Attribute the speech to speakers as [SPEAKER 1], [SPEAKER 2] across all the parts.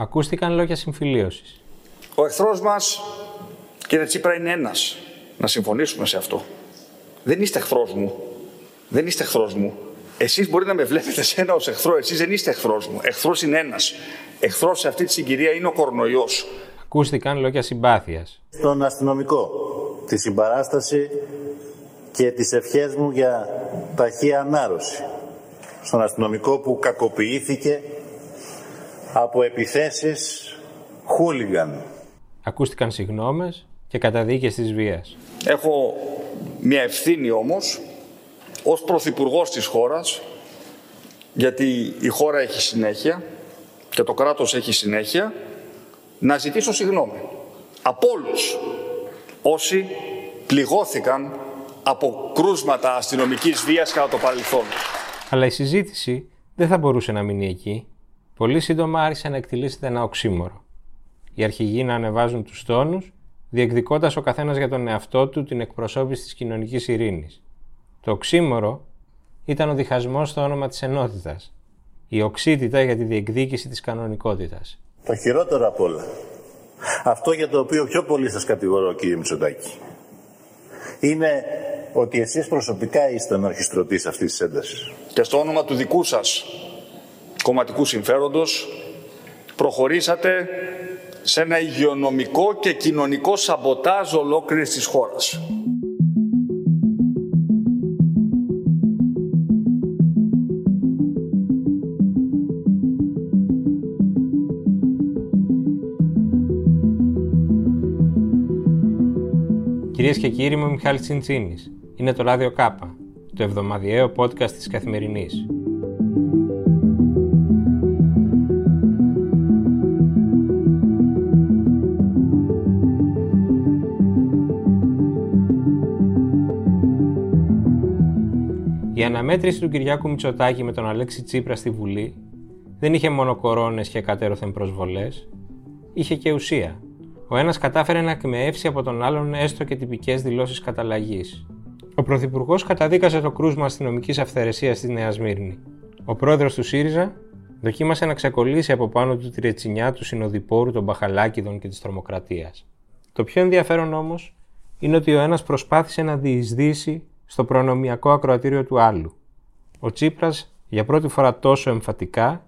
[SPEAKER 1] Ακούστηκαν λόγια συμφιλίωσης.
[SPEAKER 2] Ο εχθρός μας, κύριε Τσίπρα, είναι ένας. Να συμφωνήσουμε σε αυτό. Δεν είστε εχθρός μου. Δεν είστε εχθρός μου. Εσείς μπορεί να με βλέπετε σε ένα ως εχθρό. Εσείς δεν είστε εχθρός μου. Εχθρός είναι ένας. Εχθρός σε αυτή τη συγκυρία είναι ο κορονοϊός.
[SPEAKER 1] Ακούστηκαν λόγια συμπάθειας.
[SPEAKER 3] Στον αστυνομικό, τη συμπαράσταση και τις ευχές μου για ταχεία ανάρρωση. Στον αστυνομικό που κακοποιήθηκε από επιθέσεις χούλιγαν.
[SPEAKER 1] Ακούστηκαν συγνώμες και καταδίκες της βίας.
[SPEAKER 2] Έχω μια ευθύνη όμως ως Πρωθυπουργός της χώρας γιατί η χώρα έχει συνέχεια και το κράτος έχει συνέχεια να ζητήσω συγγνώμη από όλους όσοι πληγώθηκαν από κρούσματα αστυνομικής βίας κατά το παρελθόν.
[SPEAKER 1] Αλλά η συζήτηση δεν θα μπορούσε να μείνει εκεί. Πολύ σύντομα άρχισε να εκτελήσεται ένα οξύμορο. Οι αρχηγοί να ανεβάζουν τους τόνους, διεκδικώντας ο καθένας για τον εαυτό του την εκπροσώπηση της κοινωνικής ειρήνης. Το οξύμορο ήταν ο διχασμός στο όνομα της ενότητας. Η οξύτητα για τη διεκδίκηση της κανονικότητας.
[SPEAKER 3] Το χειρότερο απ' όλα. Αυτό για το οποίο πιο πολύ σας κατηγορώ κύριε Μητσοτάκη. Είναι ότι εσείς προσωπικά είστε ο αρχιστρωτής αυτής της έντασης.
[SPEAKER 2] Και στο όνομα του δικού σας κομματικού συμφέροντος προχωρήσατε σε ένα υγειονομικό και κοινωνικό σαμποτάζ ολόκληρης της χώρας.
[SPEAKER 1] Κυρίες και κύριοι, είμαι ο Μιχάλης Τσιντσίνης. Είναι το Ράδιο Κάπα, το εβδομαδιαίο podcast της Καθημερινής. Η αναμέτρηση του Κυριάκου Μητσοτάκη με τον Αλέξη Τσίπρα στη Βουλή δεν είχε μόνο κορώνες και κατέρωθεν προσβολές, είχε και ουσία. Ο ένας κατάφερε να εκμεεύσει από τον άλλον έστω και τυπικές δηλώσεις καταλλαγής. Ο Πρωθυπουργός καταδίκασε το κρούσμα αστυνομικής αυθαιρεσίας στη Νέας Σμύρνη. Ο πρόεδρος του ΣΥΡΙΖΑ δοκίμασε να ξεκολλήσει από πάνω του τη ρετσινιά του συνοδοιπόρου των Μπαχαλάκιδων και της τρομοκρατίας. Το πιο ενδιαφέρον όμως είναι ότι ο ένας προσπάθησε να διεισδύσει στο προνομιακό ακροατήριο του άλλου. Ο Τσίπρας για πρώτη φορά τόσο εμφατικά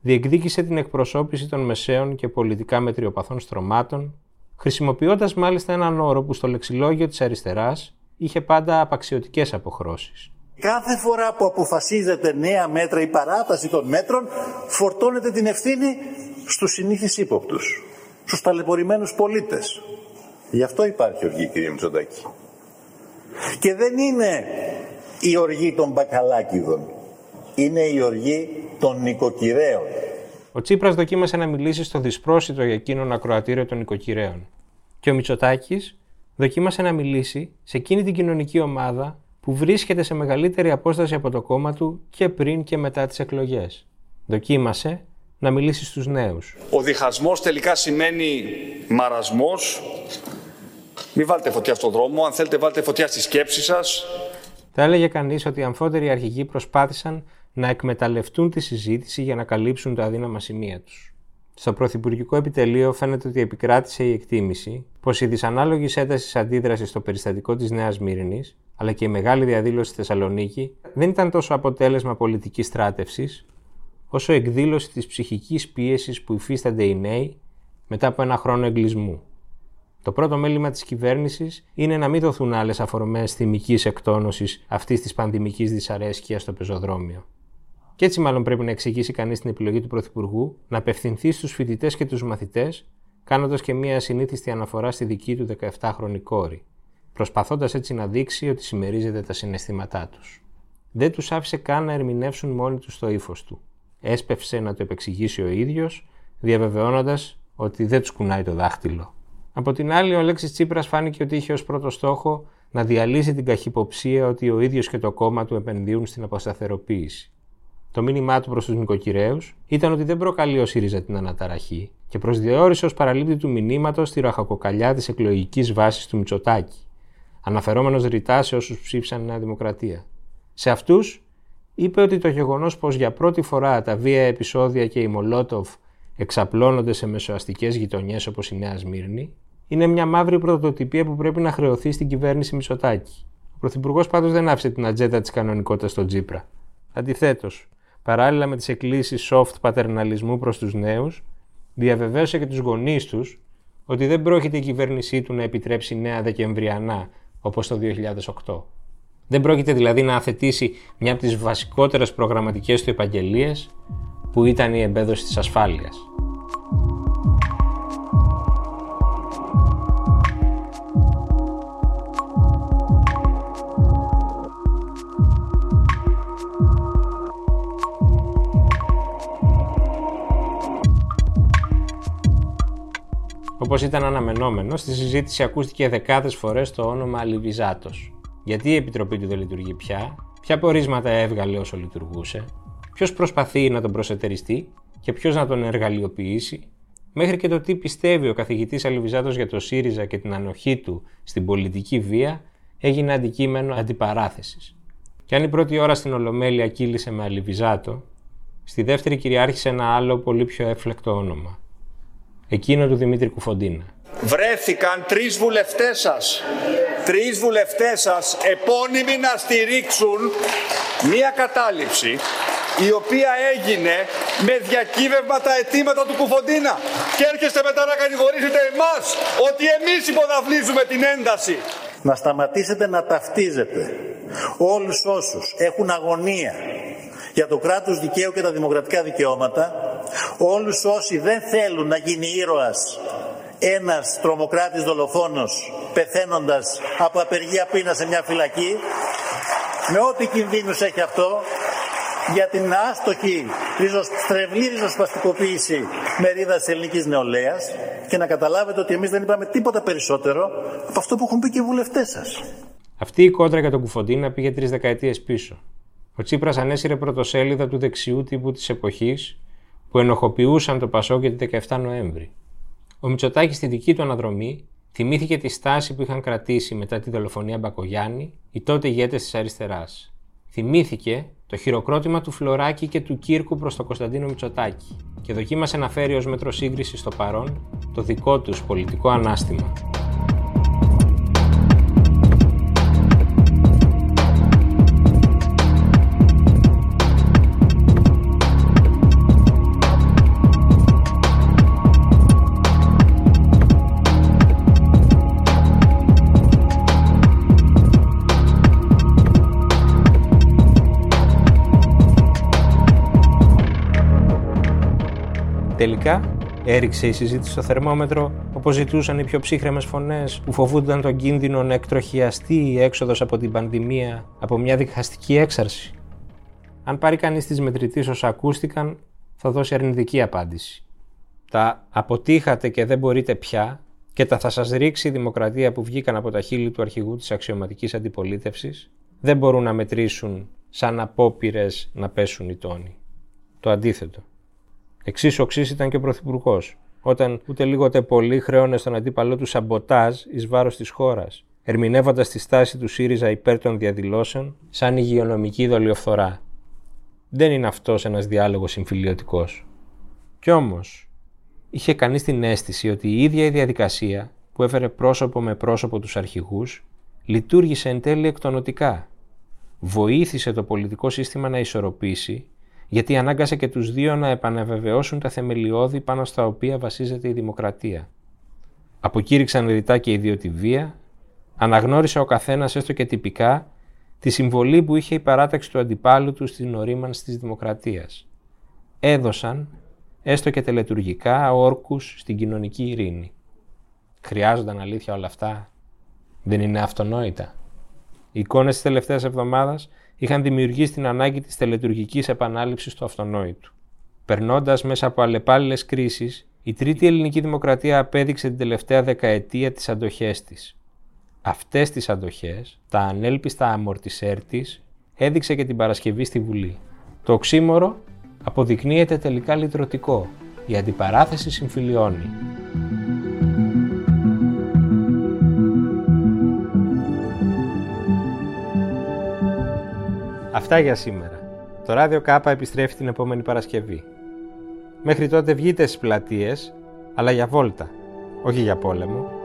[SPEAKER 1] διεκδίκησε την εκπροσώπηση των μεσαίων και πολιτικά μετριοπαθών στρωμάτων, χρησιμοποιώντας μάλιστα έναν όρο που στο λεξιλόγιο της αριστεράς είχε πάντα απαξιωτικές αποχρώσεις.
[SPEAKER 3] Κάθε φορά που αποφασίζεται νέα μέτρα ή παράταση των μέτρων, φορτώνεται την ευθύνη στους συνήθεις ύποπτους, στους ταλαιπωρημένους πολίτες. Γι' αυτό υπάρχει οργή, κύριε Μητσοτάκη. Και δεν είναι η οργή των μπακαλάκιδων. Είναι η οργή των νοικοκυρέων.
[SPEAKER 1] Ο Τσίπρας δοκίμασε να μιλήσει στο δυσπρόσιτο για εκείνον ακροατήριο των νοικοκυρέων. Και ο Μητσοτάκης δοκίμασε να μιλήσει σε εκείνη την κοινωνική ομάδα που βρίσκεται σε μεγαλύτερη απόσταση από το κόμμα του και πριν και μετά τις εκλογές. Δοκίμασε να μιλήσει στους νέους.
[SPEAKER 2] Ο διχασμός τελικά σημαίνει μαρασμός. Μην βάλτε φωτιά στον δρόμο, αν θέλετε βάλτε φωτιά στη σκέψη σας.
[SPEAKER 1] Θα έλεγε κανείς ότι οι αμφότεροι αρχηγοί προσπάθησαν να εκμεταλλευτούν τη συζήτηση για να καλύψουν τα αδύναμα σημεία τους. Στο Πρωθυπουργικό Επιτελείο φαίνεται ότι επικράτησε η εκτίμηση πως η δυσανάλογη ένταση αντίδρασης στο περιστατικό της Νέας Μύρνη, αλλά και η μεγάλη διαδήλωση στη Θεσσαλονίκη, δεν ήταν τόσο αποτέλεσμα πολιτικής στράτευσης, όσο εκδήλωση της ψυχικής πίεσης που υφίστανται οι νέοι μετά από ένα χρόνο εγκλισμού. Το πρώτο μέλημα της κυβέρνησης είναι να μην δοθούν άλλες αφορμές θυμικής εκτόνωσης αυτής της πανδημικής δυσαρέσκειας στο πεζοδρόμιο. Και έτσι, μάλλον, πρέπει να εξηγήσει κανείς την επιλογή του Πρωθυπουργού να απευθυνθεί στους φοιτητές και τους μαθητές, κάνοντας και μία ασυνήθιστη αναφορά στη δική του 17χρονη κόρη, προσπαθώντας έτσι να δείξει ότι συμμερίζεται τα συναισθήματά τους. Δεν τους άφησε καν να ερμηνεύσουν μόνοι τους το ύφος του. Έσπευσε να το επεξηγήσει ο ίδιος, διαβεβαιώνοντας ότι δεν τους κουνάει το δάχτυλο. Από την άλλη, ο Αλέξης Τσίπρας φάνηκε ότι είχε ως πρώτο στόχο να διαλύσει την καχυποψία ότι ο ίδιος και το κόμμα του επενδύουν στην αποσταθεροποίηση. Το μήνυμά του προς τους νοικοκυρέους ήταν ότι δεν προκαλεί ο ΣΥΡΙΖΑ την αναταραχή και προσδιορίσε ως παραλήπτη του μηνύματος τη ραχακοκαλιά της εκλογικής βάσης του Μητσοτάκη, αναφερόμενος ρητά σε όσους ψήφισαν Νέα Δημοκρατία. Σε αυτούς είπε ότι το γεγονός πως για πρώτη φορά τα βία επεισόδια και η Μολότοφ εξαπλώνονται σε μεσοαστικές γειτονιές όπως η Νέα Σμύρνη, είναι μια μαύρη πρωτοτυπία που πρέπει να χρεωθεί στην κυβέρνηση Μισωτάκη. Ο Πρωθυπουργός πάντως δεν άφησε την ατζέτα της κανονικότητας στον Τζίπρα. Αντιθέτως, παράλληλα με τις εκκλήσεις soft πατερναλισμού προς τους νέους, διαβεβαίωσε και τους γονείς τους ότι δεν πρόκειται η κυβέρνησή του να επιτρέψει νέα Δεκεμβριανά όπως το 2008. Δεν πρόκειται δηλαδή να αθετήσει μια από τις βασικότερες προγραμματικές του επαγγελίες που ήταν η εμπέδωση της ασφάλειας. Όπως ήταν αναμενόμενο, στη συζήτηση ακούστηκε δεκάδες φορές το όνομα Αλιβιζάτος. Γιατί η Επιτροπή του δεν λειτουργεί πια, ποια πορίσματα έβγαλε όσο λειτουργούσε, ποιος προσπαθεί να τον προσετεριστεί και ποιος να τον εργαλειοποιήσει, μέχρι και το τι πιστεύει ο καθηγητής Αλιβιζάτος για το ΣΥΡΙΖΑ και την ανοχή του στην πολιτική βία, έγινε αντικείμενο αντιπαράθεσης. Και αν η πρώτη ώρα στην Ολομέλεια κύλησε με Αλιβιζάτο, στη δεύτερη κυριάρχησε ένα άλλο πολύ πιο έφλεκτο όνομα. Εκείνο του Δημήτρη Κουφοντίνα.
[SPEAKER 2] Βρέθηκαν τρεις βουλευτές σας, τρεις βουλευτές σας επώνυμοι να στηρίξουν μία κατάληψη η οποία έγινε με διακύβευμα τα αιτήματα του Κουφοντίνα. Και έρχεστε μετά να κατηγορήσετε εμάς ότι εμείς υποδαβλίζουμε την ένταση.
[SPEAKER 3] Να σταματήσετε να ταυτίζετε όλους όσους έχουν αγωνία για το κράτος δικαίου και τα δημοκρατικά δικαιώματα, όλους όσοι δεν θέλουν να γίνει ήρωας ένας τρομοκράτης δολοφόνος πεθαίνοντας από απεργία πείνα σε μια φυλακή, με ό,τι κινδύνους έχει αυτό, για την άστοχη στρεβλή ριζοσπαστικοποίηση μερίδας της ελληνικής νεολαίας και να καταλάβετε ότι εμείς δεν είπαμε τίποτα περισσότερο από αυτό που έχουν πει και οι βουλευτές σας.
[SPEAKER 1] Αυτή η κόντρα για τον Κουφοντίνα πήγε τρεις δεκαετίες πίσω. Ο Τσίπρας ανέσυρε πρωτοσέλιδα του δεξιού τύπου της εποχής που ενοχοποιούσαν το Πασό για την 17 Νοέμβρη. Ο Μητσοτάκης στη δική του αναδρομή θυμήθηκε τη στάση που είχαν κρατήσει μετά τη δολοφονία Μπακογιάννη οι τότε ηγέτες της αριστεράς. Θυμήθηκε το χειροκρότημα του Φλωράκη και του Κύρκου προς το Κωνσταντίνο Μητσοτάκη και δοκίμασε να φέρει ως μέτρο σύγκριση στο παρόν το δικό τους πολιτικό ανάστημα. Τελικά, έριξε η συζήτηση στο θερμόμετρο όπως ζητούσαν οι πιο ψύχρεμες φωνές που φοβούνταν τον κίνδυνο να εκτροχιαστεί η έξοδος από την πανδημία από μια δικαστική έξαρση. Αν πάρει κανείς τις μετρητής όσα ακούστηκαν, θα δώσει αρνητική απάντηση. Τα αποτύχατε και δεν μπορείτε πια και τα θα σας ρίξει η δημοκρατία που βγήκαν από τα χείλη του αρχηγού της αξιωματικής αντιπολίτευσης δεν μπορούν να μετρήσουν σαν απόπειρες να πέσουν οι τόνοι. Το αντίθετο. Εξίσου οξύ ήταν και ο Πρωθυπουργός, όταν ούτε λίγο ούτε πολύ χρέωνε στον αντίπαλό του σαμποτάζ εις βάρος της χώρας, ερμηνεύοντας τη στάση του ΣΥΡΙΖΑ υπέρ των διαδηλώσεων σαν υγειονομική δολιοφθορά. Δεν είναι αυτός ένας διάλογος συμφιλιωτικός. Κι όμως, είχε κανείς την αίσθηση ότι η ίδια η διαδικασία που έφερε πρόσωπο με πρόσωπο τους αρχηγούς λειτουργήσε εν τέλει εκτονοτικά. Βοήθησε το πολιτικό σύστημα να ισορροπήσει γιατί ανάγκασε και τους δύο να επαναβεβαιώσουν τα θεμελιώδη πάνω στα οποία βασίζεται η δημοκρατία. Αποκήρυξαν ρητά και οι δύο τη βία, αναγνώρισε ο καθένας έστω και τυπικά τη συμβολή που είχε η παράταξη του αντιπάλου του στην ορίμανση της δημοκρατίας. Έδωσαν, έστω και τελετουργικά, όρκους στην κοινωνική ειρήνη. Χρειάζονταν αλήθεια όλα αυτά; Δεν είναι αυτονόητα. Οι εικόνες της τελευταίας εβδομάδας είχαν δημιουργήσει την ανάγκη της τελετουργικής επανάληψης του αυτονόητου. Περνώντας μέσα από αλλεπάλληλες κρίσεις, η τρίτη ελληνική δημοκρατία απέδειξε την τελευταία δεκαετία τις αντοχές της. Αυτές τις αντοχές, τα ανέλπιστα αμορτισέρ της, έδειξε και την Παρασκευή στη Βουλή. Το οξύμορο αποδεικνύεται τελικά λυτρωτικό. Η αντιπαράθεση συμφιλιώνει. Αυτά για σήμερα. Το ράδιο Κάπα επιστρέφει την επόμενη Παρασκευή. Μέχρι τότε βγείτε στις πλατείες, αλλά για βόλτα, όχι για πόλεμο.